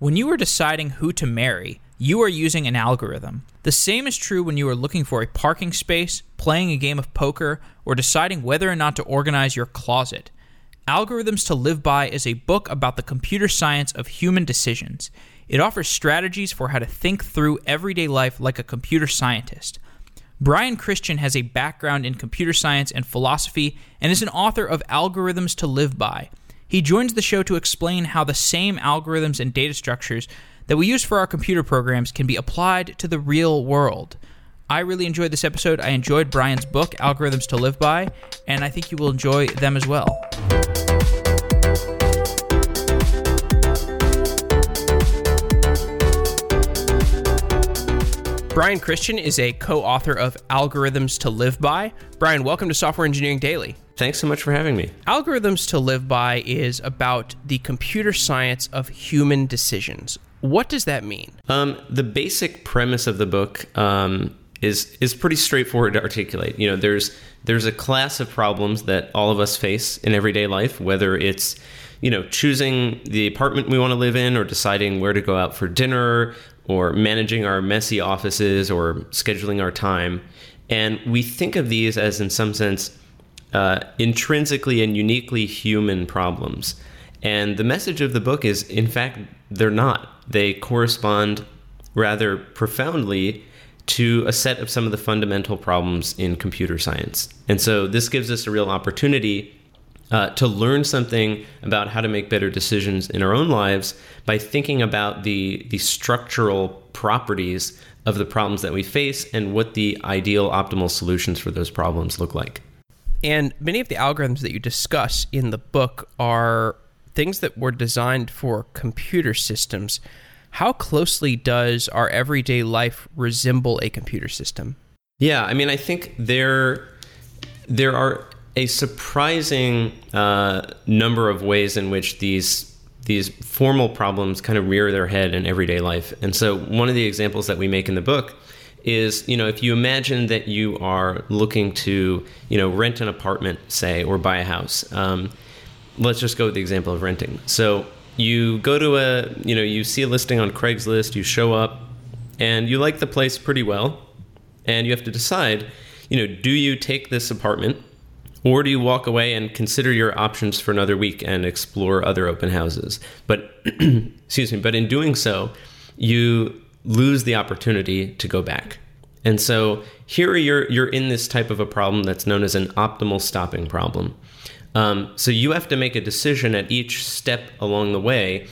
When you are deciding who to marry, you are using an algorithm. The same is true when you are looking for a parking space, playing a game of poker, or deciding whether or not to organize your closet. Algorithms to Live By is a book about the computer science of human decisions. It offers strategies for how to think through everyday life like a computer scientist. Brian Christian has a background in computer science and philosophy and is an author of Algorithms to Live By. He joins the show to explain how the same algorithms and data structures that we use for our computer programs can be applied to the real world. I really enjoyed this episode. I enjoyed Brian's book, Algorithms to Live By, and I think you will enjoy them as well. Brian Christian is a co author of Algorithms to Live By. Brian, welcome to Software Engineering Daily. Thanks so much for having me. Algorithms to Live By is about the computer science of human decisions. What does that mean? Um, the basic premise of the book um, is is pretty straightforward to articulate. You know, there's there's a class of problems that all of us face in everyday life, whether it's you know choosing the apartment we want to live in, or deciding where to go out for dinner, or managing our messy offices, or scheduling our time. And we think of these as, in some sense, uh, intrinsically and uniquely human problems. And the message of the book is, in fact, they're not. They correspond rather profoundly to a set of some of the fundamental problems in computer science. And so this gives us a real opportunity uh, to learn something about how to make better decisions in our own lives by thinking about the, the structural properties of the problems that we face and what the ideal optimal solutions for those problems look like. And many of the algorithms that you discuss in the book are things that were designed for computer systems. How closely does our everyday life resemble a computer system? Yeah, I mean, I think there there are a surprising uh, number of ways in which these these formal problems kind of rear their head in everyday life. And so, one of the examples that we make in the book is, you know, if you imagine that you are looking to, you know, rent an apartment, say, or buy a house. Um, let's just go with the example of renting. So you go to a, you know, you see a listing on Craigslist, you show up, and you like the place pretty well, and you have to decide, you know, do you take this apartment, or do you walk away and consider your options for another week and explore other open houses? But excuse me, but in doing so, you lose the opportunity to go back. And so here you're you're in this type of a problem that's known as an optimal stopping problem. Um, so you have to make a decision at each step along the way.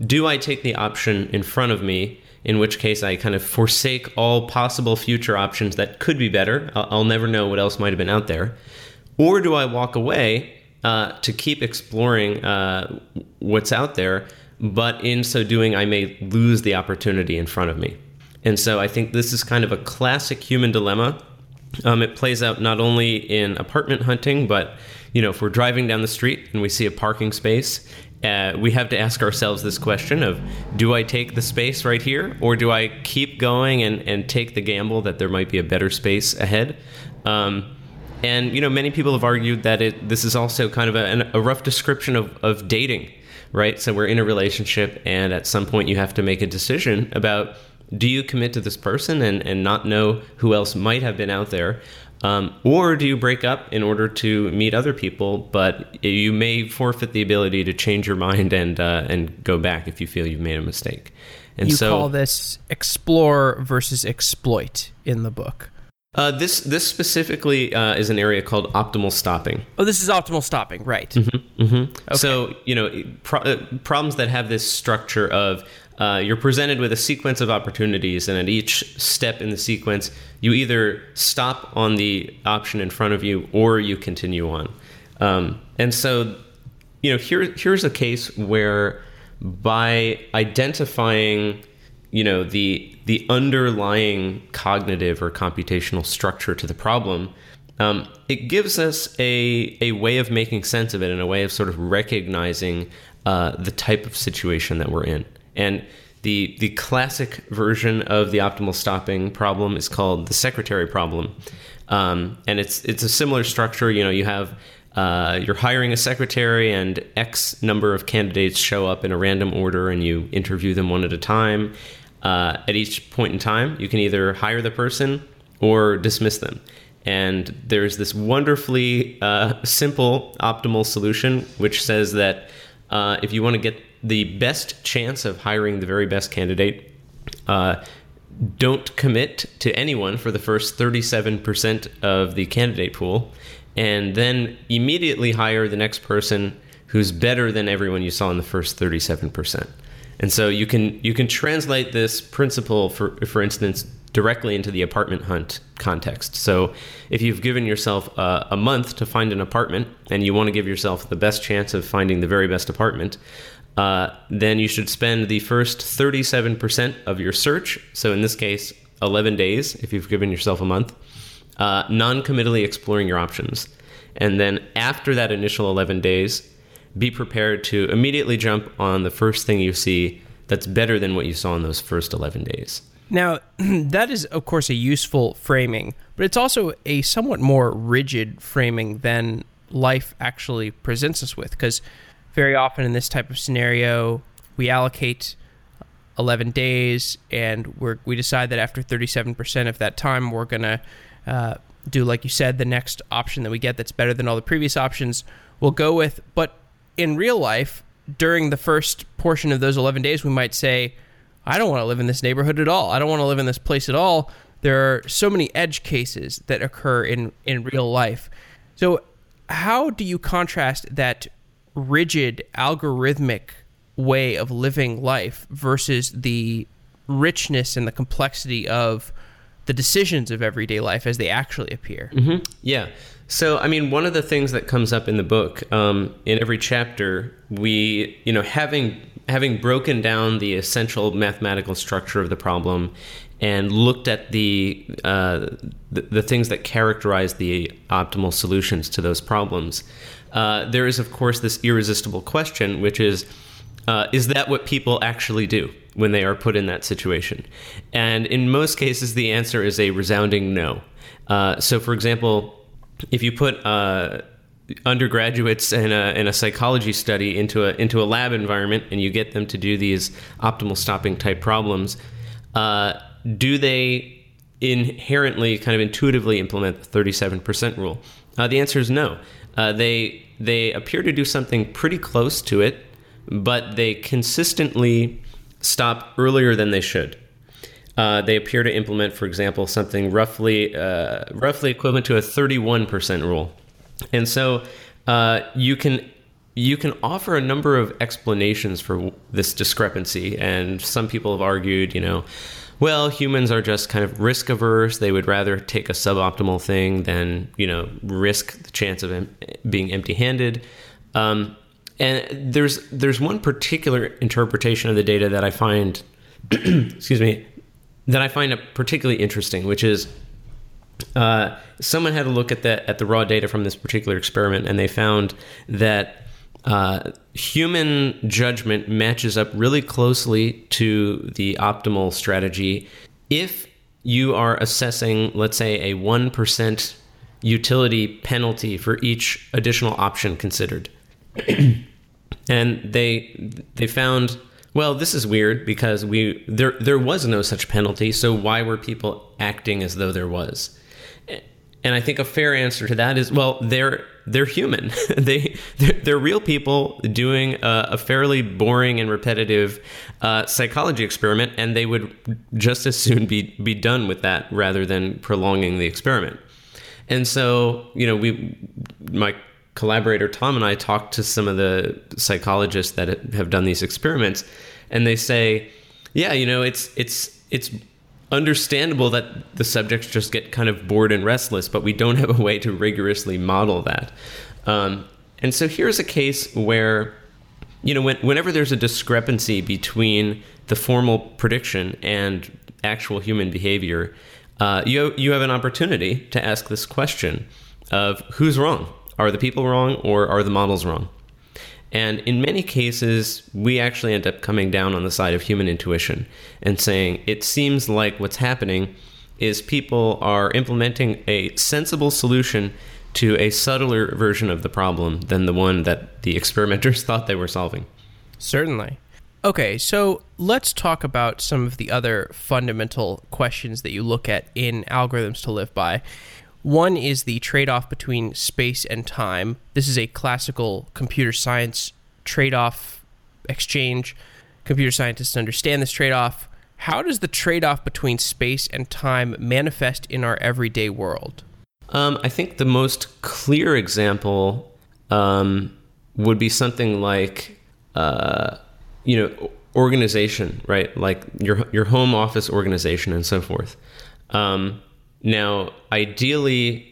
Do I take the option in front of me, in which case I kind of forsake all possible future options that could be better? I'll, I'll never know what else might have been out there. Or do I walk away uh, to keep exploring uh, what's out there, but in so doing, I may lose the opportunity in front of me? And so I think this is kind of a classic human dilemma. Um, it plays out not only in apartment hunting, but you know, if we're driving down the street and we see a parking space, uh, we have to ask ourselves this question of do I take the space right here or do I keep going and, and take the gamble that there might be a better space ahead? Um, and, you know, many people have argued that it, this is also kind of a, a rough description of, of dating, right? So we're in a relationship and at some point you have to make a decision about do you commit to this person and, and not know who else might have been out there? Um, or do you break up in order to meet other people, but you may forfeit the ability to change your mind and uh, and go back if you feel you've made a mistake. And you so, call this explore versus exploit in the book. Uh, this this specifically uh, is an area called optimal stopping. Oh, this is optimal stopping, right? Mm-hmm, mm-hmm. Okay. So you know pro- uh, problems that have this structure of uh, you're presented with a sequence of opportunities, and at each step in the sequence, you either stop on the option in front of you or you continue on. Um, and so, you know, here here's a case where by identifying, you know, the the underlying cognitive or computational structure to the problem, um, it gives us a a way of making sense of it and a way of sort of recognizing uh, the type of situation that we're in. And the the classic version of the optimal stopping problem is called the secretary problem, um, and it's it's a similar structure. You know, you have uh, you're hiring a secretary, and X number of candidates show up in a random order, and you interview them one at a time. Uh, at each point in time, you can either hire the person or dismiss them. And there's this wonderfully uh, simple optimal solution, which says that uh, if you want to get the best chance of hiring the very best candidate, uh, don't commit to anyone for the first 37% of the candidate pool, and then immediately hire the next person who's better than everyone you saw in the first 37%. And so you can you can translate this principle for for instance directly into the apartment hunt context. So if you've given yourself a, a month to find an apartment and you want to give yourself the best chance of finding the very best apartment, uh, then you should spend the first 37% of your search. So in this case, 11 days if you've given yourself a month, uh, non committally exploring your options. And then after that initial 11 days, be prepared to immediately jump on the first thing you see that's better than what you saw in those first 11 days. Now, that is, of course, a useful framing, but it's also a somewhat more rigid framing than life actually presents us with. Because very often in this type of scenario, we allocate 11 days and we we decide that after 37% of that time, we're going to uh, do, like you said, the next option that we get that's better than all the previous options, we'll go with. But in real life, during the first portion of those 11 days, we might say, I don't want to live in this neighborhood at all. I don't want to live in this place at all. There are so many edge cases that occur in, in real life. So, how do you contrast that rigid, algorithmic way of living life versus the richness and the complexity of the decisions of everyday life as they actually appear? Mm-hmm. Yeah. So, I mean, one of the things that comes up in the book, um, in every chapter, we, you know, having having broken down the essential mathematical structure of the problem and looked at the, uh, the, the things that characterize the optimal solutions to those problems, uh, there is, of course, this irresistible question, which is, uh, is that what people actually do when they are put in that situation? And in most cases, the answer is a resounding no. Uh, so, for example, if you put uh, undergraduates in a, in a psychology study into a into a lab environment and you get them to do these optimal stopping type problems, uh, do they inherently kind of intuitively implement the 37% rule? Uh, the answer is no. Uh, they they appear to do something pretty close to it, but they consistently stop earlier than they should. Uh, they appear to implement, for example, something roughly uh, roughly equivalent to a 31% rule. And so uh, you can you can offer a number of explanations for this discrepancy, and some people have argued, you know, well, humans are just kind of risk averse. They would rather take a suboptimal thing than you know risk the chance of em- being empty-handed. Um, and there's there's one particular interpretation of the data that I find, excuse me, that I find particularly interesting, which is uh, someone had a look at the at the raw data from this particular experiment, and they found that uh, human judgment matches up really closely to the optimal strategy if you are assessing, let's say, a one percent utility penalty for each additional option considered. and they they found well, this is weird because we there there was no such penalty, so why were people acting as though there was? And I think a fair answer to that is well, they're they're human. they they're, they're, real people doing a, a fairly boring and repetitive uh, psychology experiment, and they would just as soon be be done with that rather than prolonging the experiment. And so, you know, we my collaborator Tom and I talked to some of the psychologists that have done these experiments, and they say, yeah, you know, it's it's it's understandable that the subjects just get kind of bored and restless, but we don't have a way to rigorously model that. Um, and so here's a case where, you know, when, whenever there's a discrepancy between the formal prediction and actual human behavior, uh, you you have an opportunity to ask this question of who's wrong are the people wrong or are the models wrong? And in many cases, we actually end up coming down on the side of human intuition and saying it seems like what's happening is people are implementing a sensible solution to a subtler version of the problem than the one that the experimenters thought they were solving. Certainly. Okay, so let's talk about some of the other fundamental questions that you look at in algorithms to live by. One is the trade off between space and time. This is a classical computer science trade off exchange. Computer scientists understand this trade off. How does the trade off between space and time manifest in our everyday world? Um, I think the most clear example um, would be something like, uh, you know, organization, right? Like your your home office organization and so forth. Um, now, ideally,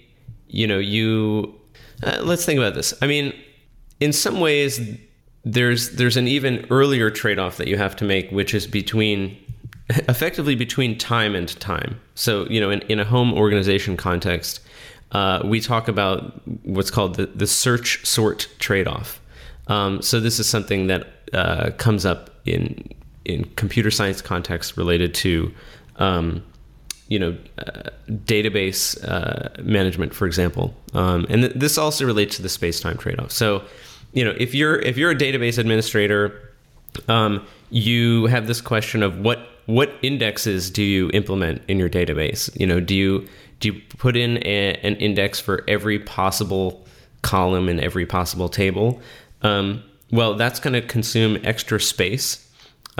you know, you uh, let's think about this. I mean, in some ways, there's there's an even earlier trade-off that you have to make, which is between effectively between time and time. So, you know, in, in a home organization context, uh, we talk about what's called the, the search sort trade off. Um, so, this is something that uh, comes up in in computer science context related to um, you know uh, database uh, management, for example, um, and th- this also relates to the space time trade off. So, you know, if you're if you're a database administrator, um, you have this question of what what indexes do you implement in your database? You know, do you do you put in a, an index for every possible column in every possible table? Um, well, that's going to consume extra space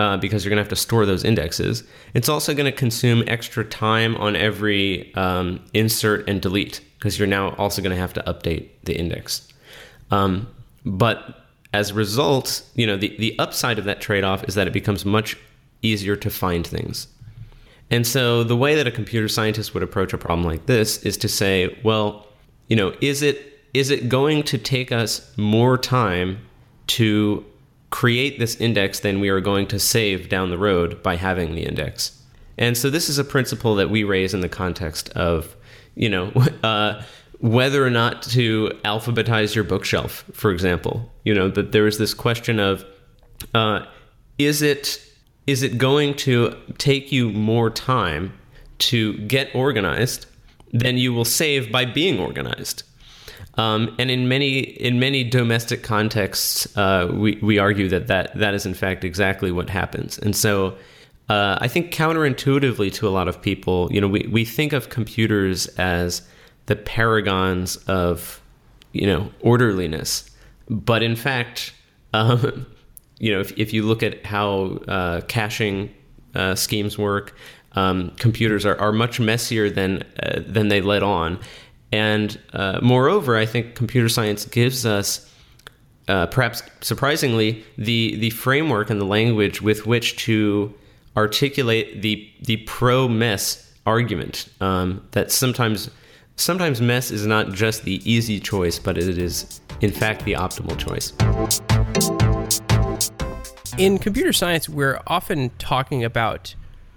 uh, because you're going to have to store those indexes. It's also going to consume extra time on every um, insert and delete because you're now also going to have to update the index. Um, but as a result, you know, the, the upside of that trade off is that it becomes much easier to find things. And so the way that a computer scientist would approach a problem like this is to say, well, you know, is it is it going to take us more time to create this index than we are going to save down the road by having the index. And so this is a principle that we raise in the context of, you know, uh, whether or not to alphabetize your bookshelf, for example. You know, that there is this question of, uh, is it is it going to take you more time to get organized than you will save by being organized? Um, and in many in many domestic contexts, uh, we we argue that, that that is in fact exactly what happens. And so, uh, I think counterintuitively to a lot of people, you know, we, we think of computers as the paragons of you know orderliness, but in fact, um, you know, if, if you look at how uh, caching uh, schemes work, um, computers are, are much messier than uh, than they let on and uh, moreover, I think computer science gives us, uh, perhaps surprisingly, the the framework and the language with which to articulate the the pro mess argument. Um, that sometimes sometimes mess is not just the easy choice, but it is in fact the optimal choice. In computer science, we're often talking about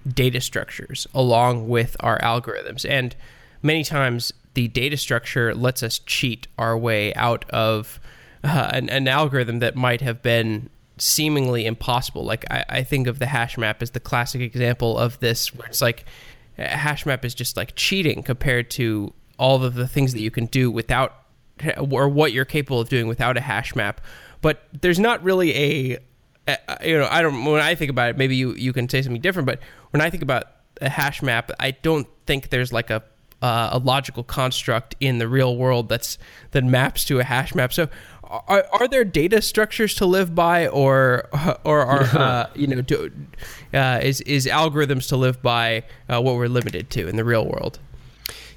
data structures along with our algorithms, and many times the data structure lets us cheat our way out of uh, an, an, algorithm that might have been seemingly impossible. Like I, I, think of the hash map as the classic example of this, where it's like a hash map is just like cheating compared to all of the things that you can do without, or what you're capable of doing without a hash map. But there's not really a, a you know, I don't. When I think about it, maybe you you can say something different. But when I think about a hash map, I don't think there's like a uh, a logical construct in the real world that's that maps to a hash map. So, are, are there data structures to live by, or or are uh, you know do, uh, is is algorithms to live by uh, what we're limited to in the real world?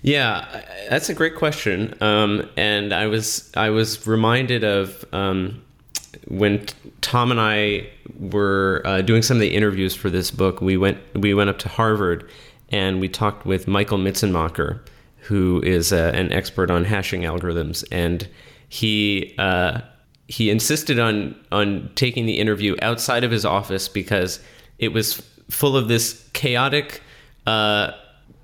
Yeah, that's a great question, um, and I was I was reminded of um, when Tom and I were uh, doing some of the interviews for this book. We went we went up to Harvard and we talked with Michael Mitzenmacher, who is uh, an expert on hashing algorithms, and he uh, he insisted on on taking the interview outside of his office because it was full of this chaotic. Uh,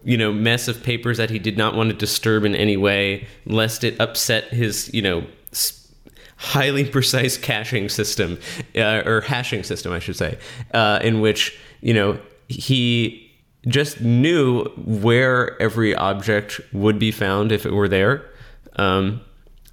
you know, mess of papers that he did not want to disturb in any way, lest it upset his, you know, highly precise caching system uh, or hashing system, I should say, uh, in which you know he just knew where every object would be found if it were there. Um,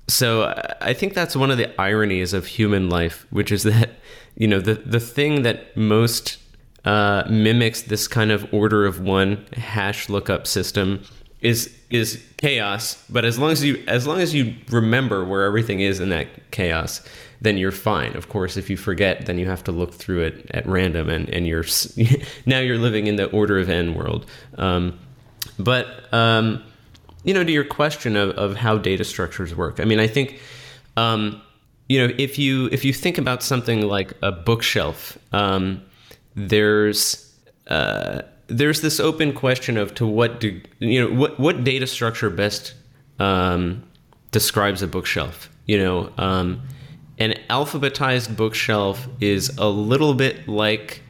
so I think that's one of the ironies of human life, which is that you know the the thing that most uh, mimics this kind of order of one hash lookup system is is chaos. But as long as you as long as you remember where everything is in that chaos, then you're fine. Of course, if you forget, then you have to look through it at random, and and you're now you're living in the order of n world. Um, but um, you know, to your question of, of how data structures work, I mean, I think. Um, you know, if you if you think about something like a bookshelf, um, there's uh, there's this open question of to what do you know what what data structure best um, describes a bookshelf. You know, um, an alphabetized bookshelf is a little bit like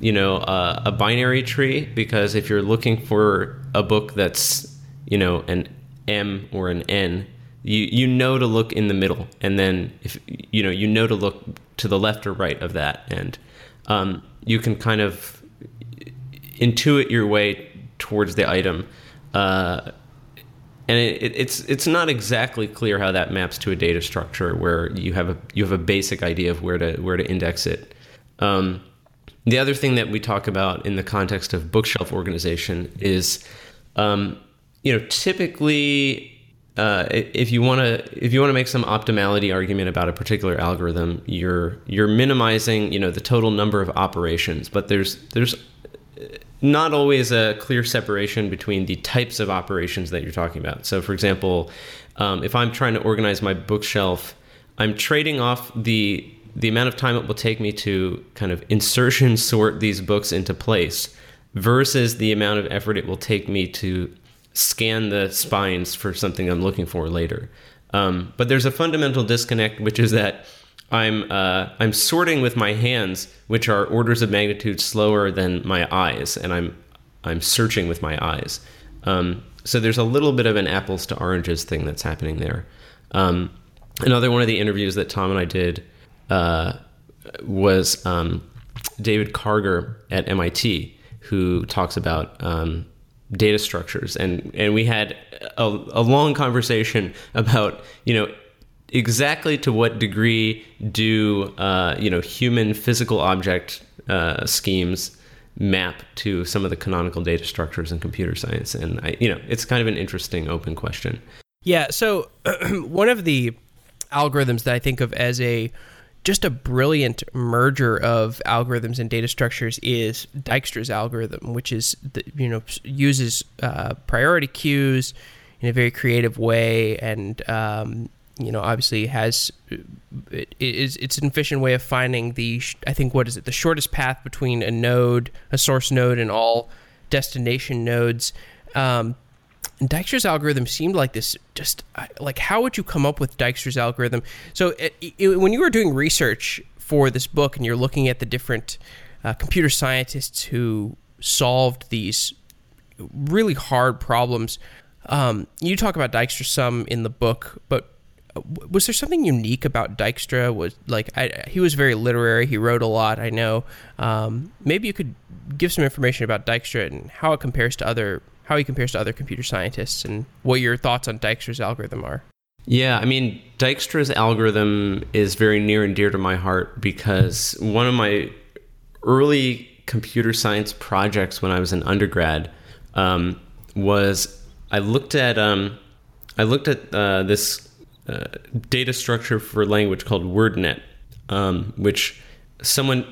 you know uh, a binary tree because if you're looking for a book that's you know an M or an N, you you know to look in the middle, and then if you know you know to look to the left or right of that, and um, you can kind of intuit your way towards the item. Uh, and it, it, it's it's not exactly clear how that maps to a data structure where you have a you have a basic idea of where to where to index it. Um, the other thing that we talk about in the context of bookshelf organization is, um, you know, typically uh, if you want to if you want to make some optimality argument about a particular algorithm, you're you're minimizing you know the total number of operations, but there's there's not always a clear separation between the types of operations that you're talking about. So, for example, um, if I'm trying to organize my bookshelf, I'm trading off the the amount of time it will take me to kind of insertion sort these books into place versus the amount of effort it will take me to scan the spines for something I'm looking for later. Um, but there's a fundamental disconnect, which is that I'm uh, I'm sorting with my hands, which are orders of magnitude slower than my eyes, and I'm I'm searching with my eyes. Um, so there's a little bit of an apples to oranges thing that's happening there. Um, another one of the interviews that Tom and I did uh, was um, David Karger at MIT, who talks about um, data structures and and we had a, a, long conversation about you know exactly to what degree do uh, you know human physical object uh, schemes map to some of the canonical data structures in computer science? And I, you know it's kind of an interesting open question. Yeah so one of the algorithms that i think of as a just a brilliant merger of algorithms and data structures is Dijkstra's algorithm, which is the, you know uses uh, priority queues in a very creative way, and um, you know obviously has it is it's an efficient way of finding the I think what is it the shortest path between a node, a source node, and all destination nodes. Um, Dijkstra's algorithm seemed like this. Just like how would you come up with Dijkstra's algorithm? So it, it, when you were doing research for this book and you're looking at the different uh, computer scientists who solved these really hard problems, um, you talk about Dijkstra some in the book, but was there something unique about Dijkstra? Was like I, he was very literary. He wrote a lot. I know. Um, maybe you could give some information about Dijkstra and how it compares to other how he compares to other computer scientists and what your thoughts on Dijkstra's algorithm are. Yeah, I mean, Dijkstra's algorithm is very near and dear to my heart because one of my early computer science projects when I was an undergrad um, was I looked at um, I looked at uh, this uh, data structure for language called WordNet, um, which someone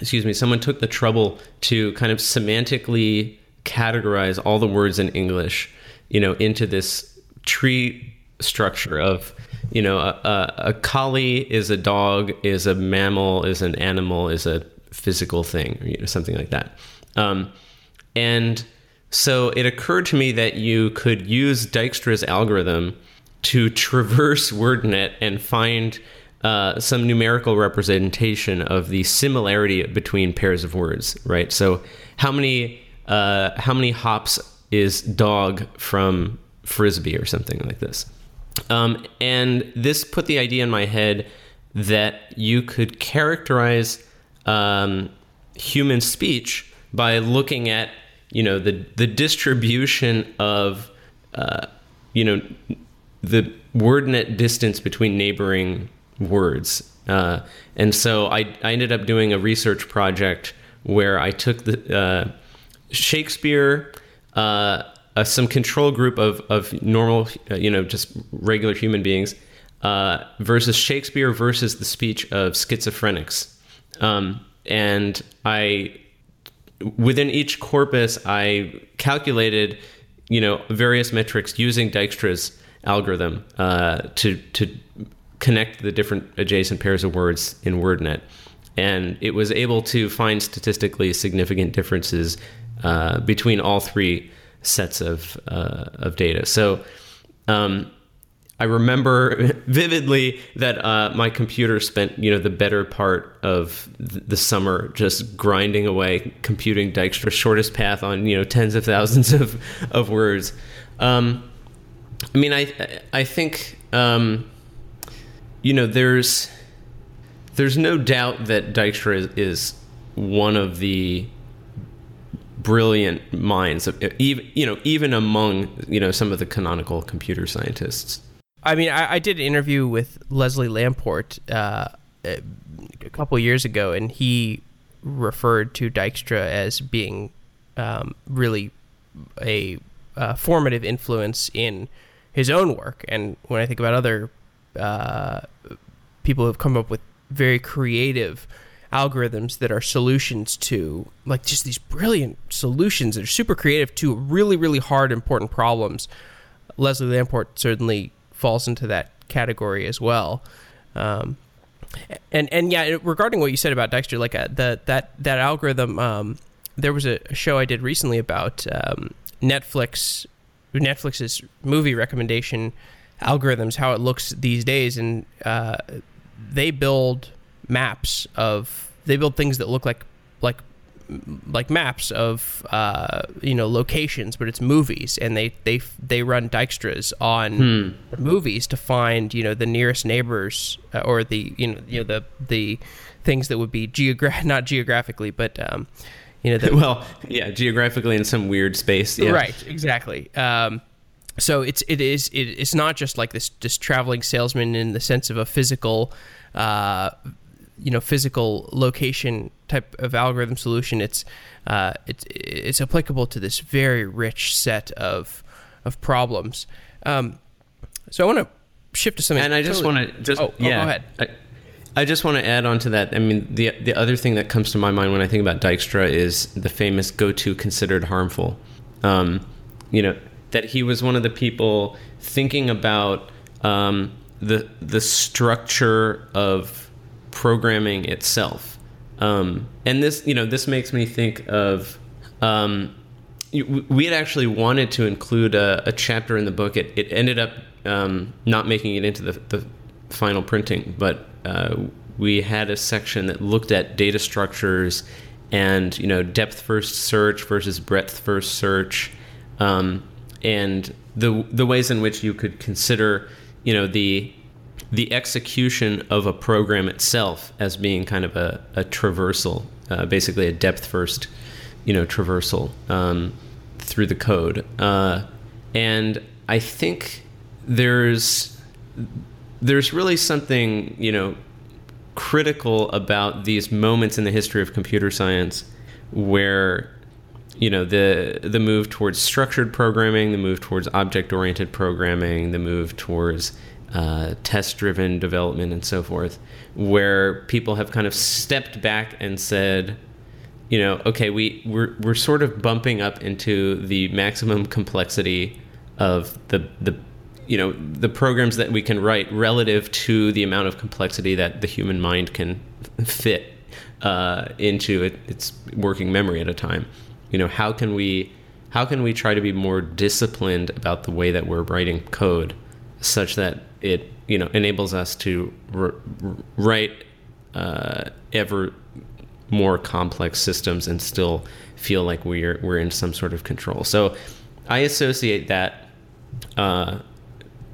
excuse me someone took the trouble to kind of semantically categorize all the words in English, you know, into this tree structure of, you know, a, a, a collie is a dog, is a mammal, is an animal, is a physical thing, or you know, something like that. Um, and so it occurred to me that you could use Dijkstra's algorithm to traverse WordNet and find uh, some numerical representation of the similarity between pairs of words, right? So, how many uh, how many hops is dog from frisbee or something like this. Um, and this put the idea in my head that you could characterize um, human speech by looking at you know the the distribution of uh, you know the WordNet distance between neighboring words. Uh, and so I, I ended up doing a research project where I took the uh, Shakespeare, uh, some control group of, of normal, uh, you know, just regular human beings, uh, versus Shakespeare versus the speech of schizophrenics. Um, and I, within each corpus, I calculated, you know, various metrics using Dijkstra's algorithm uh, to to connect the different adjacent pairs of words in WordNet, and it was able to find statistically significant differences uh, between all three sets of uh, of data. So. Um, I remember vividly that uh, my computer spent, you know, the better part of the summer just grinding away, computing Dijkstra's shortest path on, you know, tens of thousands of, of words. Um, I mean, I I think um, you know there's there's no doubt that Dijkstra is, is one of the brilliant minds of even you know even among you know some of the canonical computer scientists. I mean, I, I did an interview with Leslie Lamport uh, a couple years ago, and he referred to Dijkstra as being um, really a uh, formative influence in his own work. And when I think about other uh, people who have come up with very creative algorithms that are solutions to like just these brilliant solutions that are super creative to really really hard important problems leslie lamport certainly falls into that category as well um, and and yeah regarding what you said about Dijkstra like uh, the, that that algorithm um, there was a show i did recently about um, netflix Netflix's movie recommendation algorithms, how it looks these days, and uh, they build maps of they build things that look like like like maps of uh, you know locations, but it's movies, and they they they run Dijkstras on hmm. movies to find you know the nearest neighbors uh, or the you know you know the the things that would be geogra- not geographically, but um, you know, the, well, yeah, geographically in some weird space. Yeah. Right, exactly. Um, so it's it is it, it's not just like this just traveling salesman in the sense of a physical, uh, you know, physical location type of algorithm solution. It's uh, it's it's applicable to this very rich set of of problems. Um, so I want to shift to something. And I just totally, want to just oh, yeah. Oh, go ahead. I, I just want to add on to that. I mean, the the other thing that comes to my mind when I think about Dijkstra is the famous "go-to considered harmful." Um, you know that he was one of the people thinking about um, the the structure of programming itself, um, and this you know this makes me think of. Um, we had actually wanted to include a, a, chapter in the book. It, it ended up um, not making it into the, the final printing, but uh, we had a section that looked at data structures and you know depth first search versus breadth first search, um, and the the ways in which you could consider you know the the execution of a program itself as being kind of a, a traversal, uh, basically a depth first, you know, traversal um, through the code. Uh, and I think there's there's really something you know critical about these moments in the history of computer science where you know the the move towards structured programming, the move towards object oriented programming, the move towards uh, test driven development, and so forth, where people have kind of stepped back and said, you know, okay, we we're we're sort of bumping up into the maximum complexity of the the you know the programs that we can write relative to the amount of complexity that the human mind can fit uh, into it, its working memory at a time. You know, how can we how can we try to be more disciplined about the way that we're writing code, such that it you know enables us to r- write uh, ever more complex systems and still feel like we're we're in some sort of control. So I associate that. Uh,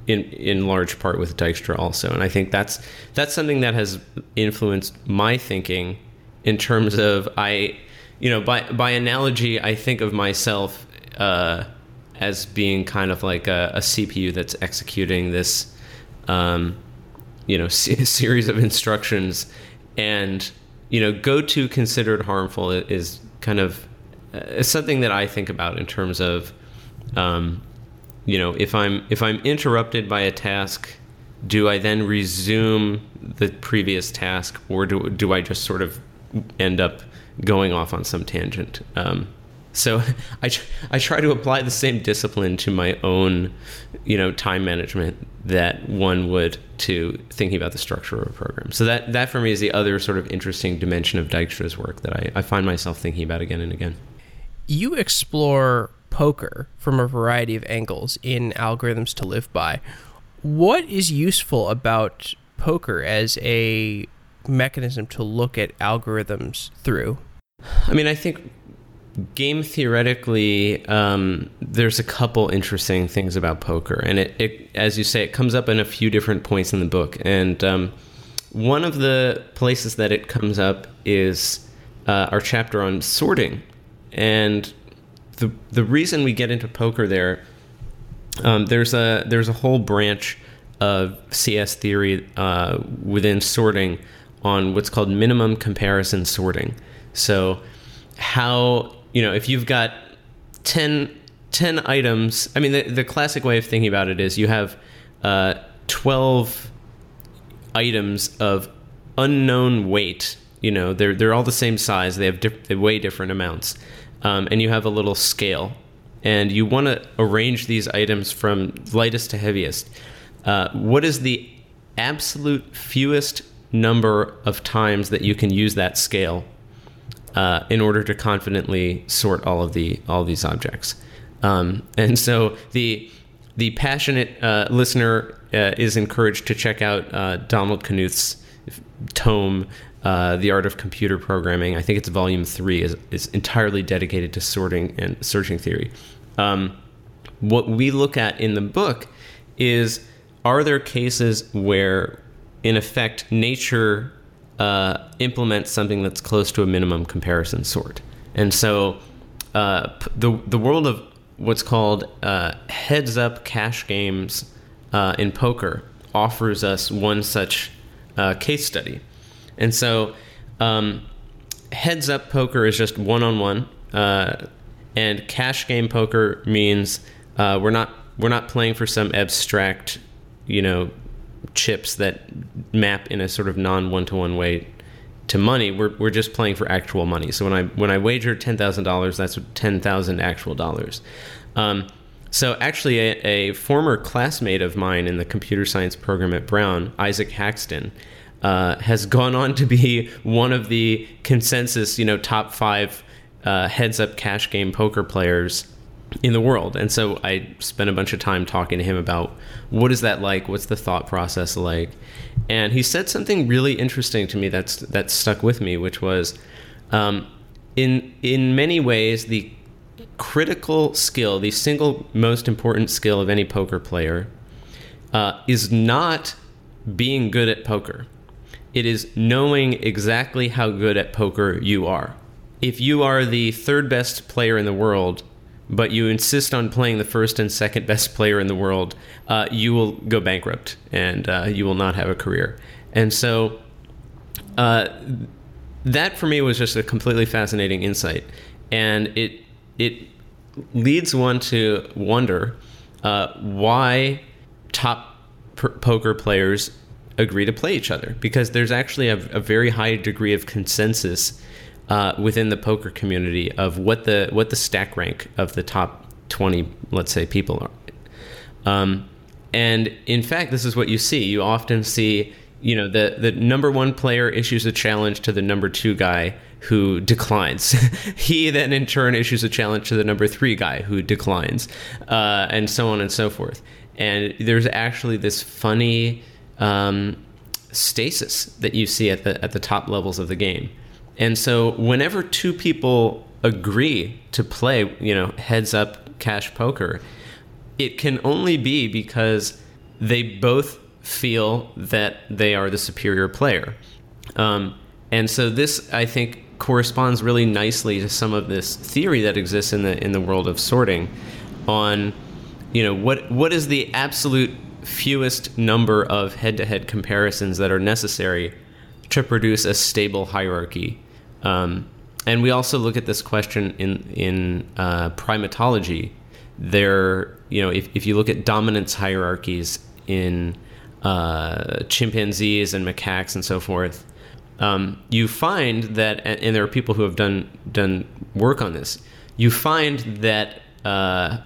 in in large part with Dijkstra also, and I think that's that's something that has influenced my thinking in terms of I, you know, by by analogy, I think of myself uh, as being kind of like a, a CPU that's executing this, um, you know, series of instructions, and you know, go to considered harmful is kind of is something that I think about in terms of, um, you know, if I'm if I'm interrupted by a task, do I then resume the previous task, or do do I just sort of end up going off on some tangent? Um, so I, I try to apply the same discipline to my own, you know, time management that one would to thinking about the structure of a program. So that, that for me is the other sort of interesting dimension of Dijkstra's work that I, I find myself thinking about again and again. You explore poker from a variety of angles in Algorithms to Live By. What is useful about poker as a mechanism to look at algorithms through? I mean, I think game theoretically, um, there's a couple interesting things about poker, and it, it, as you say, it comes up in a few different points in the book. And um, one of the places that it comes up is uh, our chapter on sorting, and the the reason we get into poker there, um, there's a there's a whole branch of CS theory uh, within sorting on what's called minimum comparison sorting. So how you know, if you've got 10, 10 items, I mean, the, the classic way of thinking about it is you have uh, 12 items of unknown weight. You know, they're, they're all the same size, they have diff- they weigh different amounts. Um, and you have a little scale. And you want to arrange these items from lightest to heaviest. Uh, what is the absolute fewest number of times that you can use that scale uh, in order to confidently sort all of the all these objects. Um, and so the the passionate uh, listener uh, is encouraged to check out uh, Donald Knuth's tome, uh, "The Art of Computer Programming." I think it's volume three is is entirely dedicated to sorting and searching theory. Um, what we look at in the book is are there cases where in effect nature uh, implement something that's close to a minimum comparison sort. And so uh, the the world of what's called uh, heads up cash games uh, in poker offers us one such uh, case study. And so um, heads up poker is just one on one, and cash game poker means uh, we're not we're not playing for some abstract, you know, chips that map in a sort of non one to one way to money. We're we're just playing for actual money. So when I when I wager ten thousand dollars, that's ten thousand actual dollars. Um, so actually, a, a, former classmate of mine in the computer science program at Brown, Isaac Haxton, uh, has gone on to be one of the consensus, you know, top five uh, heads-up cash game poker players in the world. And so I spent a bunch of time talking to him about what is that like? What's the thought process like? And he said something really interesting to me that's that stuck with me, which was um, in in many ways the critical skill, the single most important skill of any poker player, uh, is not being good at poker. It is knowing exactly how good at poker you are. If you are the third best player in the world, but you insist on playing the first and second best player in the world, uh, you will go bankrupt and uh, you will not have a career. And so uh, that for me was just a completely fascinating insight, and it it leads one to wonder uh, why top per- poker players agree to play each other. Because there's actually a, a very high degree of consensus uh, within the poker community of what the what the stack rank of the top 20 let's say people are. Um, and in fact this is what you see. You often see you know the the number one player issues a challenge to the number two guy who declines. He then in turn issues a challenge to the number three guy who declines uh, and so on and so forth. And there's actually this funny um, stasis that you see at the at the top levels of the game. And so whenever two people agree to play, you know, heads up cash poker, it can only be because they both feel that they are the superior player. Um, and so this, I think, corresponds really nicely to some of this theory that exists in the in the world of sorting, on you know what what is the absolute fewest number of head-to-head comparisons that are necessary to produce a stable hierarchy. Um, and we also look at this question in in uh, primatology. There, you know, if, if you look at dominance hierarchies in uh, chimpanzees and macaques and so forth, um, you find that, and there are people who have done done work on this. You find that uh,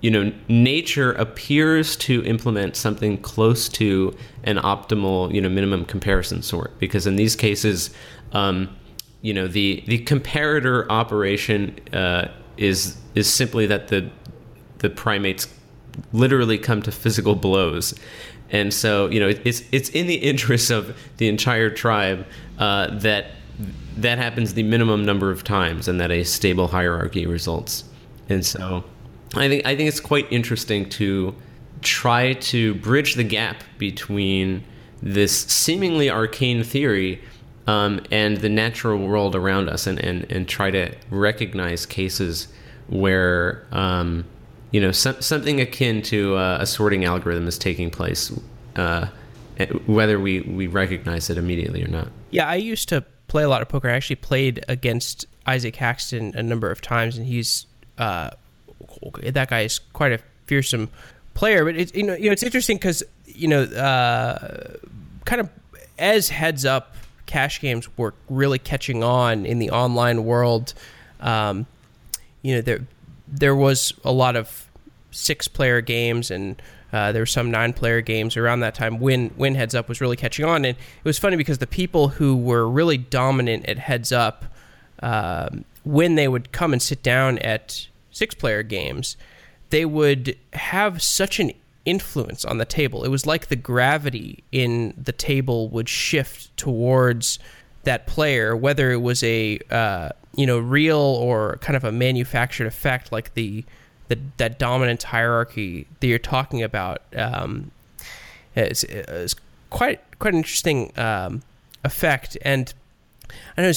you know nature appears to implement something close to an optimal you know minimum comparison sort because in these cases. Um, you know the the comparator operation uh, is is simply that the the primates literally come to physical blows and so, you know, it's it's in the interest of the entire tribe uh, that that happens the minimum number of times, and that a stable hierarchy results. And so, I think I think it's quite interesting to try to bridge the gap between this seemingly arcane theory um, and the natural world around us, and, and, and try to recognize cases where um, you know, some, something akin to uh, a sorting algorithm is taking place, uh, whether we, we recognize it immediately or not. Yeah, I used to play a lot of poker. I actually played against Isaac Haxton a number of times, and he's uh, that guy is quite a fearsome player. But it's you know you know it's interesting because you know uh, kind of as heads up cash games were really catching on in the online world. Um, you know there there was a lot of six player games and uh, there were some nine player games around that time. When when heads up was really catching on. And it was funny because the people who were really dominant at heads up um, when they would come and sit down at six player games they would have such an influence on the table. It was like the gravity in the table would shift towards that player whether it was a uh, you know real or kind of a manufactured effect like the the that dominant hierarchy that you're talking about um, is, is quite quite an interesting um, effect. And I know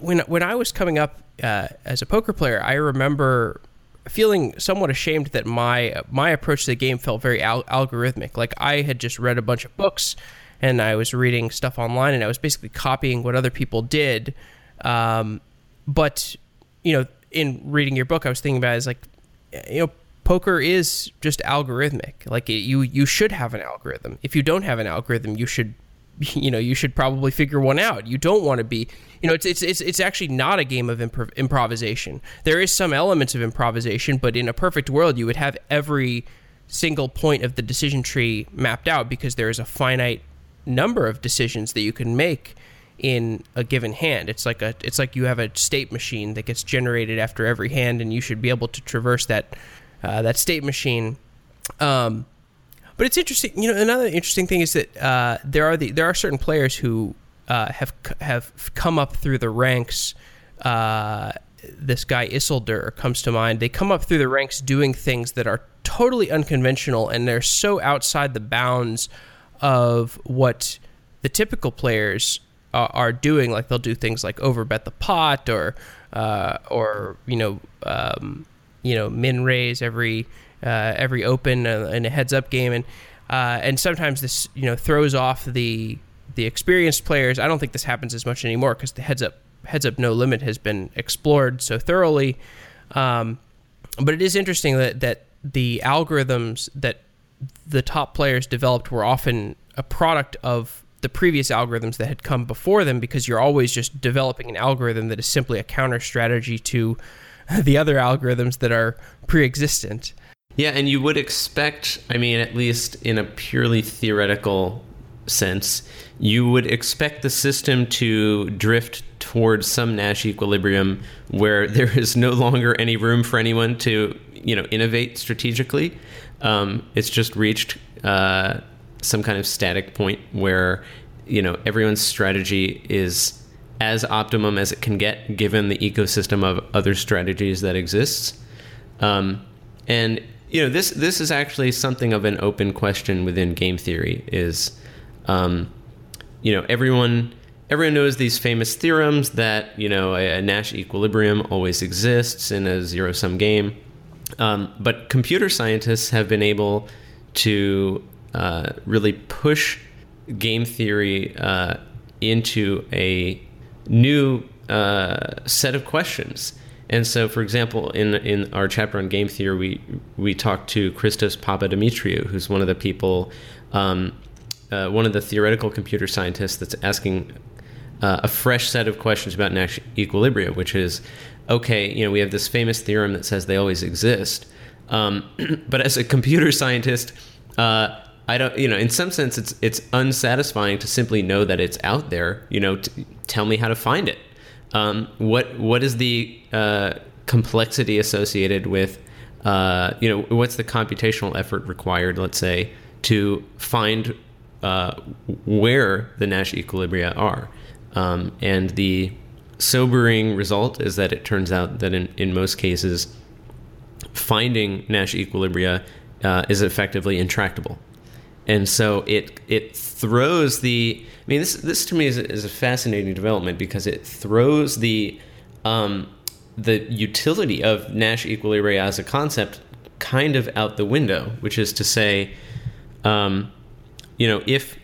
when when I was coming up uh, as a poker player, I remember feeling somewhat ashamed that my my approach to the game felt very al- algorithmic. Like I had just read a bunch of books and I was reading stuff online, and I was basically copying what other people did. Um, but you know, in reading your book, I was thinking about it as like you know poker is just algorithmic. Like you you should have an algorithm. If you don't have an algorithm you should you know you should probably figure one out. You don't want to be you know it's it's it's, it's actually not a game of improv- improvisation. There is some elements of improvisation but in a perfect world you would have every single point of the decision tree mapped out because there is a finite number of decisions that you can make in a given hand. It's like a it's like you have a state machine that gets generated after every hand, and you should be able to traverse that uh, that state machine. Um, but it's interesting. You know, another interesting thing is that uh, there are the there are certain players who uh, have have come up through the ranks. Uh, this guy Isildur comes to mind. They come up through the ranks doing things that are totally unconventional, and they're so outside the bounds of what the typical players uh, are doing. Like they'll do things like overbet the pot or uh, or you know um, you know min raise every uh, every open in a heads up game and uh, and sometimes this you know throws off the the experienced players. I don't think this happens as much anymore because the heads up heads up no limit has been explored so thoroughly. Um, but it is interesting that that the algorithms that the top players developed were often a product of the previous algorithms that had come before them because you're always just developing an algorithm that is simply a counter strategy to the other algorithms that are pre-existent. Yeah, and you would expect, I mean, at least in a purely theoretical sense, you would expect the system to drift towards some Nash equilibrium where there is no longer any room for anyone to, you know, innovate strategically. Um, it's just reached uh, some kind of static point where you know everyone's strategy is as optimum as it can get given the ecosystem of other strategies that exists. Um, and you know this this is actually something of an open question within game theory is um, you know everyone everyone knows these famous theorems that you know a, a Nash equilibrium always exists in a zero sum game. Um, but computer scientists have been able to uh, really push game theory uh, into a new uh, set of questions. And so, for example, in in our chapter on game theory, we we talked to Christos Papadimitriou, who's one of the people, um, uh, one of the theoretical computer scientists that's asking uh, a fresh set of questions about Nash equilibria, which is, okay, you know, we have this famous theorem that says they always exist, um, but as a computer scientist, uh, I don't, you know, in some sense, it's it's unsatisfying to simply know that it's out there. You know, t- tell me how to find it. Um, what what is the uh, complexity associated with, uh, you know, what's the computational effort required? Let's say to find uh, where the Nash equilibria are, um, and the sobering result is that it turns out that in, in most cases, finding Nash equilibria uh, is effectively intractable and so it it throws the. I mean, this this to me is, is a fascinating development because it throws the um, the utility of Nash equilibria as a concept kind of out the window, which is to say, um, you know, if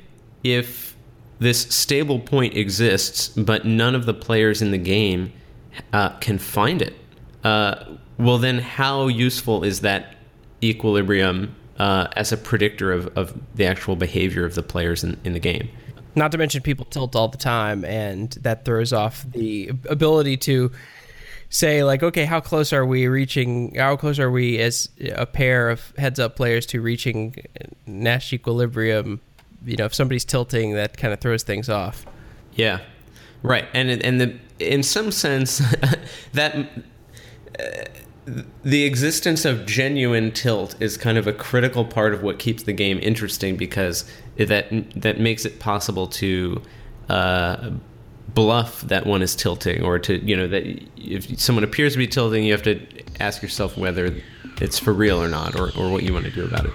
if this stable point exists, but none of the players in the game uh, can find it, uh, well, then how useful is that equilibrium uh, as a predictor of, of the actual behavior of the players in, in the game. Not to mention people tilt all the time, and that throws off the ability to say like, okay, how close are we reaching? How close are we as a pair of heads-up players to reaching Nash equilibrium? You know, if somebody's tilting, that kind of throws things off. Yeah, right, and and the in some sense that. Uh, the existence of genuine tilt is kind of a critical part of what keeps the game interesting because that that makes it possible to uh, bluff that one is tilting or to you know that if someone appears to be tilting you have to ask yourself whether it's for real or not or, or what you want to do about it.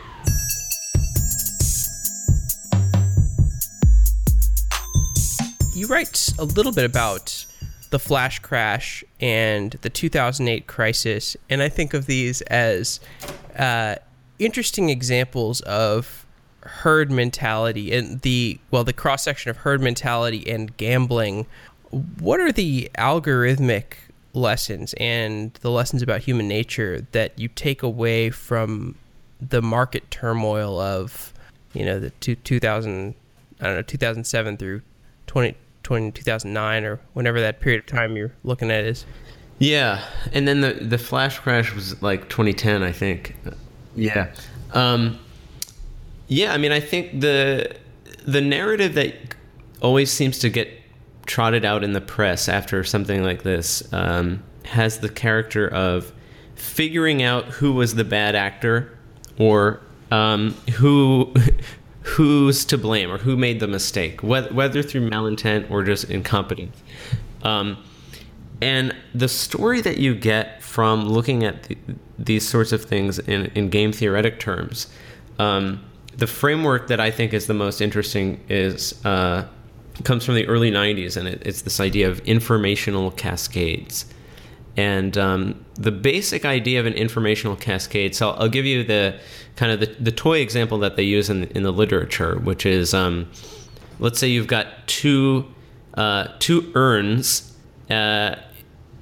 You write a little bit about the flash crash and the 2008 crisis, and I think of these as uh, interesting examples of herd mentality and the well, the cross section of herd mentality and gambling. What are the algorithmic lessons and the lessons about human nature that you take away from the market turmoil of you know the two, 2000 I don't know 2007 through 20 2009 or whenever that period of time you're looking at is. Yeah, and then the the flash crash was like 2010, I think. Yeah, um, yeah. I mean, I think the the narrative that always seems to get trotted out in the press after something like this um, has the character of figuring out who was the bad actor or um, who who's to blame or who made the mistake, whether, through malintent or just incompetence. Um, and the story that you get from looking at the, these sorts of things in, in game theoretic terms, um, the framework that I think is the most interesting is uh, comes from the early '90s, and it, it's this idea of informational cascades. And um, the basic idea of an informational cascade. So I'll, give you the kind of the, the toy example that they use in, in the literature, which is um, let's say you've got two uh, two urns, uh,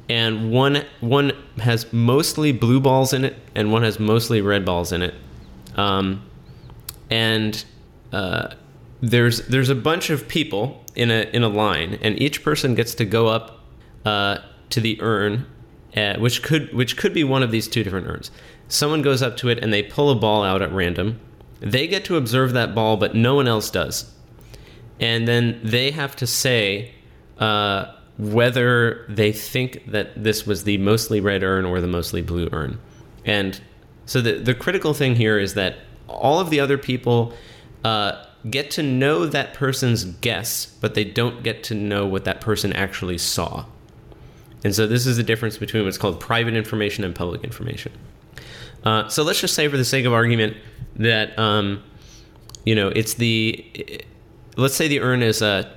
and one one has mostly blue balls in it, and one has mostly red balls in it, um, and uh, there's there's a bunch of people in a in a line, and each person gets to go up uh, to the urn, uh, which could which could be one of these two different urns Someone goes up to it and they pull a ball out at random. They get to observe that ball, but no one else does. And then they have to say uh, whether they think that this was the mostly red urn or the mostly blue urn. And so the, the critical thing here is that all of the other people uh, get to know that person's guess, but they don't get to know what that person actually saw. And so this is the difference between what's called private information and public information. Uh, so let's just say, for the sake of argument, that um, you know it's the let's say the urn is uh,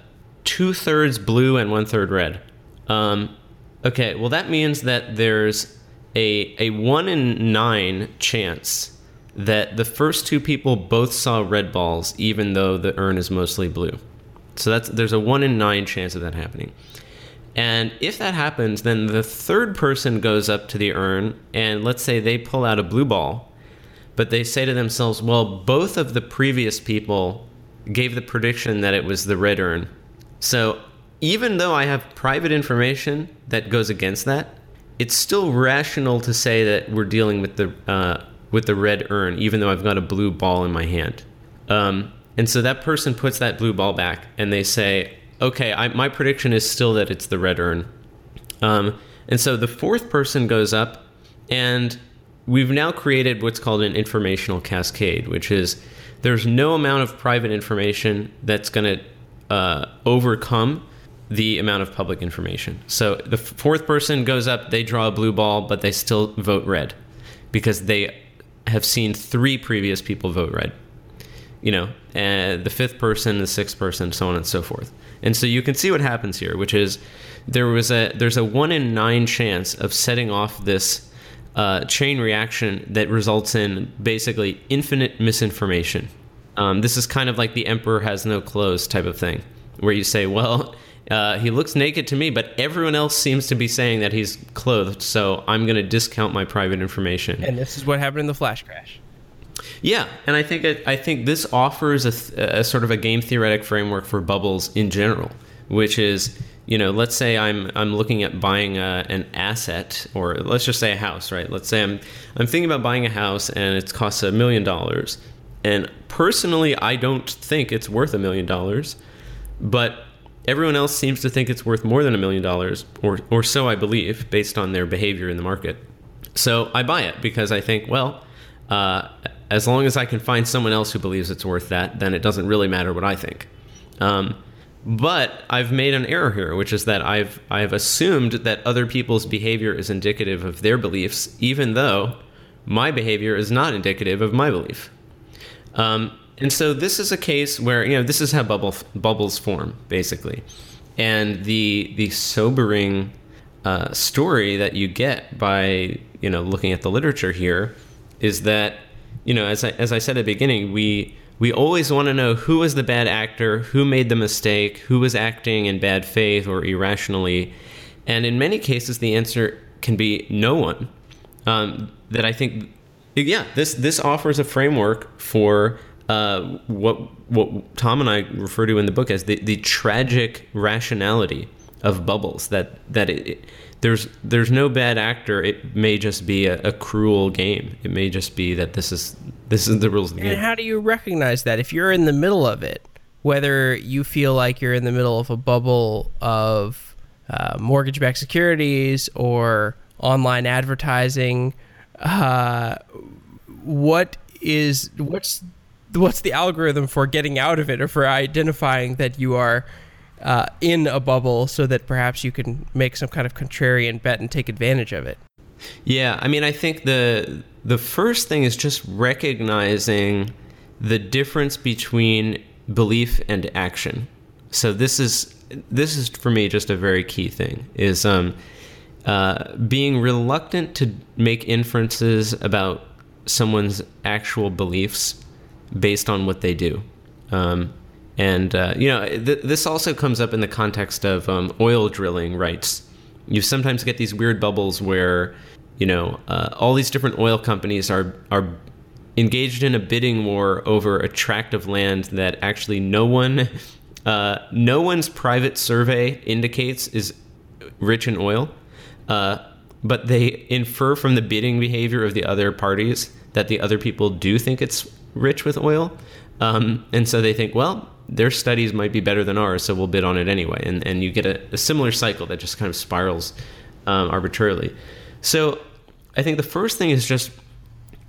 two thirds blue and one third red. Um, okay, well that means that there's a a one in nine chance that the first two people both saw red balls, even though the urn is mostly blue. So that's there's a one in nine chance of that happening. And if that happens, then the third person goes up to the urn, and let's say they pull out a blue ball, but they say to themselves, well, both of the previous people gave the prediction that it was the red urn. So even though I have private information that goes against that, it's still rational to say that we're dealing with the uh, with the red urn, even though I've got a blue ball in my hand. Um, and so that person puts that blue ball back, and they say, "Okay, I, my prediction is still that it's the red urn." Um, and so the fourth person goes up, and we've now created what's called an informational cascade, which is there's no amount of private information that's going to uh, overcome the amount of public information. So the fourth person goes up, they draw a blue ball, but they still vote red because they have seen three previous people vote red. You know, and the fifth person, the sixth person, so on and so forth. And so you can see what happens here, which is there was a there's a one in nine chance of setting off this uh, chain reaction that results in basically infinite misinformation. Um, this is kind of like the emperor has no clothes type of thing, where you say, well, uh, he looks naked to me, but everyone else seems to be saying that he's clothed, so I'm going to discount my private information. And this is what happened in the flash crash. Yeah, and I think it, I think this offers a, a, sort of a game theoretic framework for bubbles in general, which is you know let's say I'm I'm looking at buying a, an asset or let's just say a house, right? Let's say I'm I'm thinking about buying a house and it costs a million dollars, and personally I don't think it's worth a million dollars, but everyone else seems to think it's worth more than a million dollars, or or so I believe, based on their behavior in the market. So I buy it because I think, well, uh, as long as I can find someone else who believes it's worth that, then it doesn't really matter what I think. Um, but I've made an error here, which is that I've I've assumed that other people's behavior is indicative of their beliefs, even though my behavior is not indicative of my belief. Um, and so this is a case where you know this is how bubble bubbles form basically, and the the sobering uh, story that you get by you know looking at the literature here is that you know as I, as I said at the beginning we we always want to know who was the bad actor, who made the mistake, who was acting in bad faith or irrationally, and in many cases the answer can be no one. Um, that I think, yeah, this this offers a framework for uh, what what Tom and I refer to in the book as the, the tragic rationality of bubbles. That that it, there's there's no bad actor. It may just be a, a, cruel game. It may just be that this is this is the rules of the and game. And how do you recognize that if you're in the middle of it? Whether you feel like you're in the middle of a bubble of uh, mortgage-backed securities or online advertising, uh, what is what's what's the algorithm for getting out of it or for identifying that you are uh, in a bubble so that perhaps you can make some kind of contrarian bet and take advantage of it? Yeah, I mean, I think the the first thing is just recognizing the difference between belief and action. So this is this is for me just a very key thing is um, uh, being reluctant to make inferences about someone's actual beliefs based on what they do. Um, and uh, you know, th- this also comes up in the context of um, oil drilling rights. You sometimes get these weird bubbles where, you know, uh, all these different oil companies are are engaged in a bidding war over a tract of land that actually no one, uh, no one's private survey indicates is rich in oil, uh, but they infer from the bidding behavior of the other parties that the other people do think it's rich with oil. Um, and so they think, well, their studies might be better than ours, so we'll bid on it anyway. And, and you get a, a similar cycle that just kind of spirals um, arbitrarily. So I think the first thing is just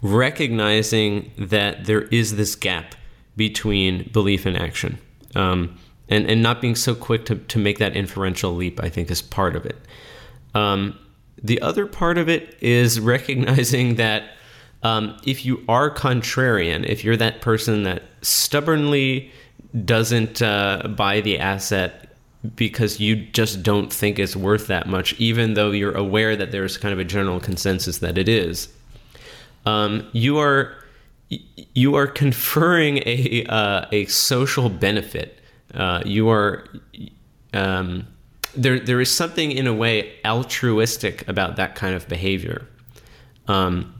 recognizing that there is this gap between belief and action. Um, and, and not being so quick to, to make that inferential leap, I think, is part of it. Um, the other part of it is recognizing that um, if you are contrarian, if you're that person that stubbornly doesn't uh, buy the asset because you just don't think it's worth that much, even though you're aware that there's kind of a general consensus that it is. Um, you are you are conferring a uh, a social benefit. Uh, you are um, there. There is something in a way altruistic about that kind of behavior. Um,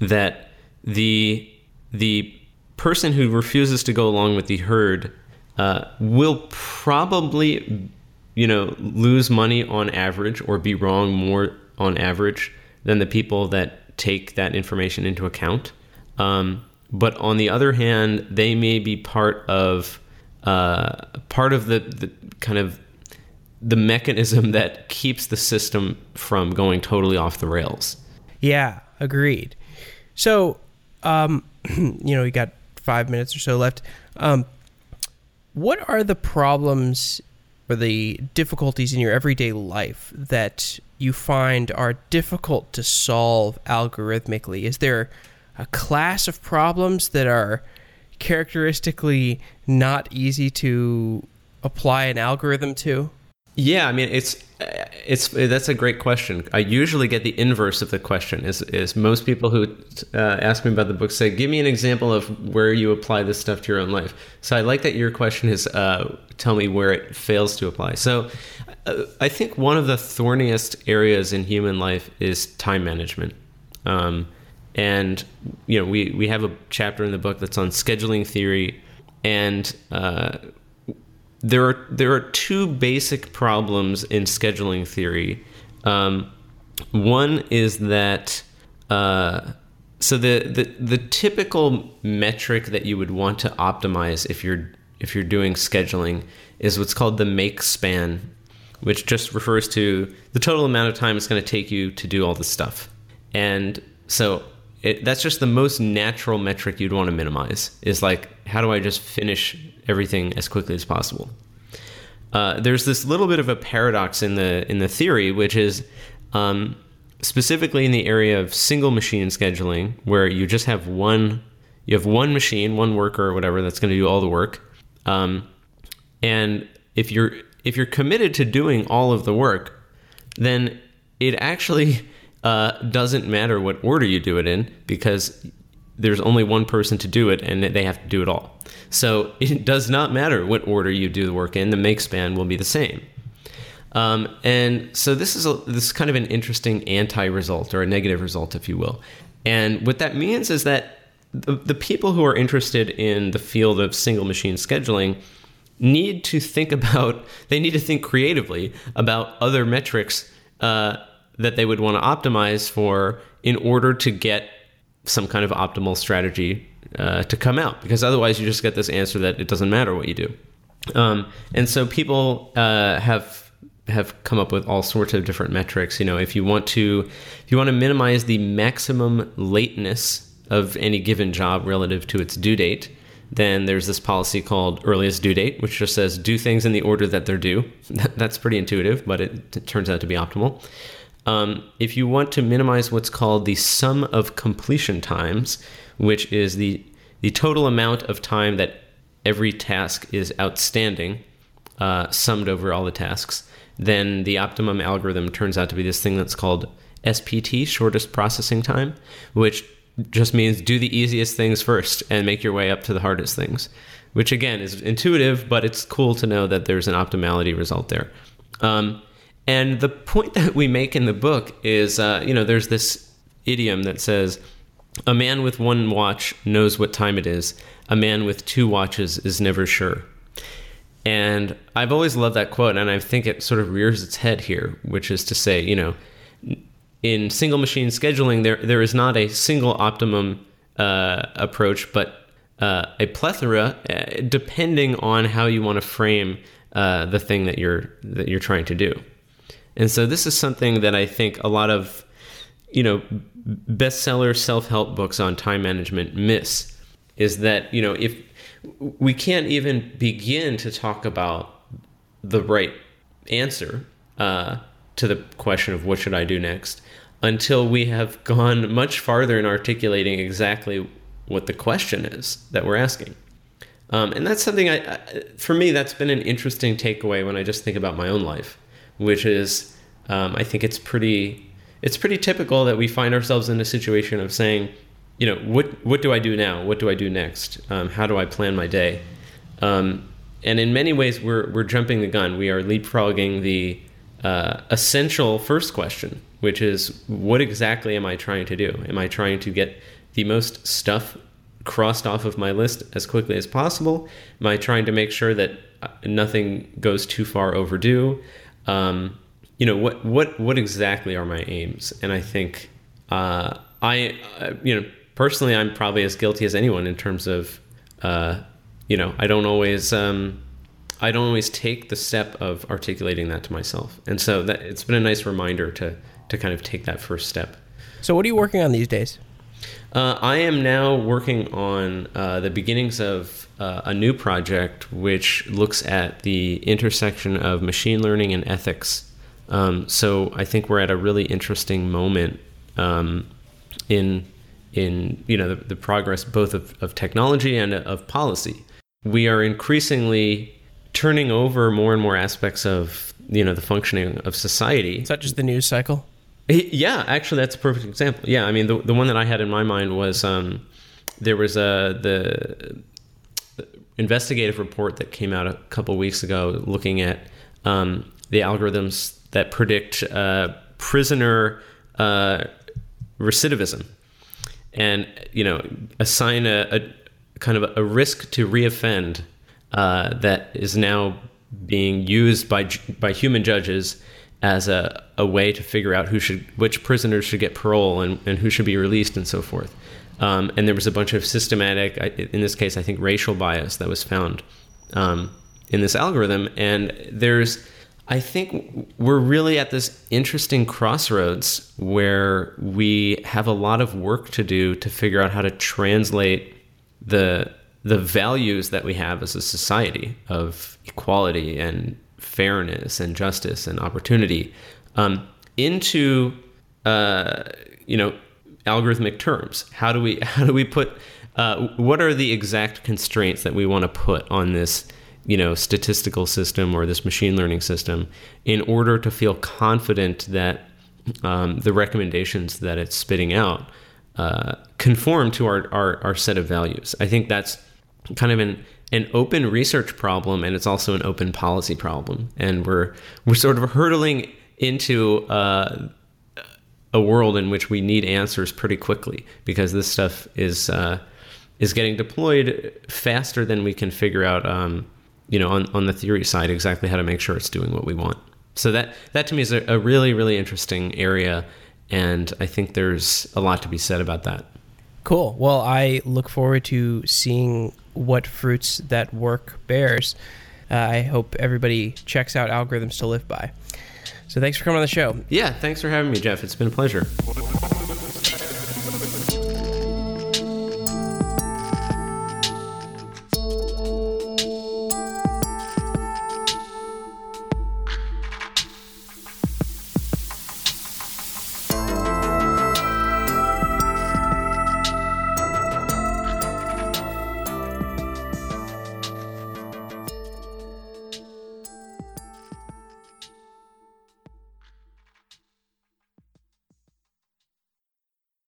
that the the person who refuses to go along with the herd uh, will probably, you know, lose money on average or be wrong more on average than the people that take that information into account. Um, but on the other hand, they may be part of uh, part of the, the kind of the mechanism that keeps the system from going totally off the rails. Yeah, agreed. So, um, you know, you got five minutes or so left. Um, what are the problems or the difficulties in your everyday life that you find are difficult to solve algorithmically? Is there a class of problems that are characteristically not easy to apply an algorithm to? Yeah, I mean it's it's that's a great question. I usually get the inverse of the question. Is is most people who uh, ask me about the book say, "Give me an example of where you apply this stuff to your own life." So I like that your question is, uh, "Tell me where it fails to apply." So uh, I think one of the thorniest areas in human life is time management. Um, and you know, we we have a chapter in the book that's on scheduling theory, and uh, there are there are two basic problems in scheduling theory. Um, one is that uh, so the, the the typical metric that you would want to optimize if you're if you're doing scheduling is what's called the make span, which just refers to the total amount of time it's going to take you to do all the stuff. And so it, that's just the most natural metric you'd want to minimize is like how do i just finish everything as quickly as possible? Uh, there's this little bit of a paradox in the in the theory which is um, specifically in the area of single machine scheduling where you just have one you have one machine one worker or whatever that's going to do all the work. Um, and if you're if you're committed to doing all of the work then it actually uh, doesn't matter what order you do it in because there's only one person to do it and they have to do it all. So it does not matter what order you do the work in, the make span will be the same. Um, and so this is a, this is kind of an interesting anti-result or a negative result, if you will. And what that means is that the, the people who are interested in the field of single machine scheduling need to think about they need to think creatively about other metrics uh, that they would want to optimize for in order to get some kind of optimal strategy uh, to come out because otherwise you just get this answer that it doesn't matter what you do. Um, and so people uh, have have come up with all sorts of different metrics. You know if you want to if you want to minimize the maximum lateness of any given job relative to its due date then there's this policy called earliest due date which just says do things in the order that they're due. That's pretty intuitive but it, it turns out to be optimal um, if you want to minimize what's called the sum of completion times, which is the the total amount of time that every task is outstanding, uh, summed over all the tasks, then the optimum algorithm turns out to be this thing that's called SPT, shortest processing time, which just means do the easiest things first and make your way up to the hardest things, which again is intuitive, but it's cool to know that there's an optimality result there. Um, and the point that we make in the book is, uh, you know, there's this idiom that says, "A man with one watch knows what time it is. A man with two watches is never sure." And I've always loved that quote, and I think it sort of rears its head here, which is to say, you know, in single machine scheduling, there there is not a single optimum uh, approach, but uh, a plethora, uh, depending on how you want to frame uh, the thing that you're that you're trying to do. And so this is something that I think a lot of, you know, bestseller self-help books on time management miss is that, you know, if we can't even begin to talk about the right answer uh, to the question of what should I do next until we have gone much farther in articulating exactly what the question is that we're asking. Um, and that's something I, I, for me, that's been an interesting takeaway when I just think about my own life, which is, um, I think it's pretty, it's pretty typical that we find ourselves in a situation of saying, you know, what what do I do now? What do I do next? Um, how do I plan my day? Um, and in many ways, we're we're jumping the gun. We are leapfrogging the uh, essential first question, which is, what exactly am I trying to do? Am I trying to get the most stuff crossed off of my list as quickly as possible? Am I trying to make sure that uh, nothing goes too far overdue? Um, you know, what what what exactly are my aims? And I think uh, I, uh, you know personally, I'm probably as guilty as anyone in terms of, uh, you know, I don't always, um, I don't always take the step of articulating that to myself, and so that it's been a nice reminder to to kind of take that first step. So, what are you working on these days? Uh, I am now working on uh, the beginnings of uh, a new project which looks at the intersection of machine learning and ethics. Um, so I think we're at a really interesting moment um, in in you know the, the progress both of, of technology and of policy. We are increasingly turning over more and more aspects of you know the functioning of society. Is that just the news cycle? Yeah, actually, that's a perfect example. Yeah, I mean, the, the one that I had in my mind was um, there was a the investigative report that came out a couple weeks ago looking at um, the algorithms that predict uh, prisoner uh, recidivism and you know assign a, a kind of a risk to reoffend uh, that is now being used by by human judges as a, a way to figure out who should which prisoners should get parole and, and who should be released and so forth. Um, and there was a bunch of systematic, in this case, I think racial bias that was found um, in this algorithm. And there's I think we're really at this interesting crossroads where we have a lot of work to do to figure out how to translate the the values that we have as a society of equality and fairness and justice and opportunity um, into uh, you know algorithmic terms. How do we how do we put uh, what are the exact constraints that we want to put on this you know statistical system or this machine learning system in order to feel confident that um, the recommendations that it's spitting out uh, conform to our, our, our set of values. I think that's kind of an an open research problem and it's also an open policy problem and we're we're sort of hurtling into uh, a world in which we need answers pretty quickly because this stuff is uh, is getting deployed faster than we can figure out um, you know, on, on the theory side, exactly how to make sure it's doing what we want. So that that to me is a, a really really interesting area, and I think there's a lot to be said about that. Cool. Well, I look forward to seeing what fruits that work bears. Uh, I hope everybody checks out algorithms to live by. So thanks for coming on the show. Yeah, thanks for having me, Jeff. It's been a pleasure.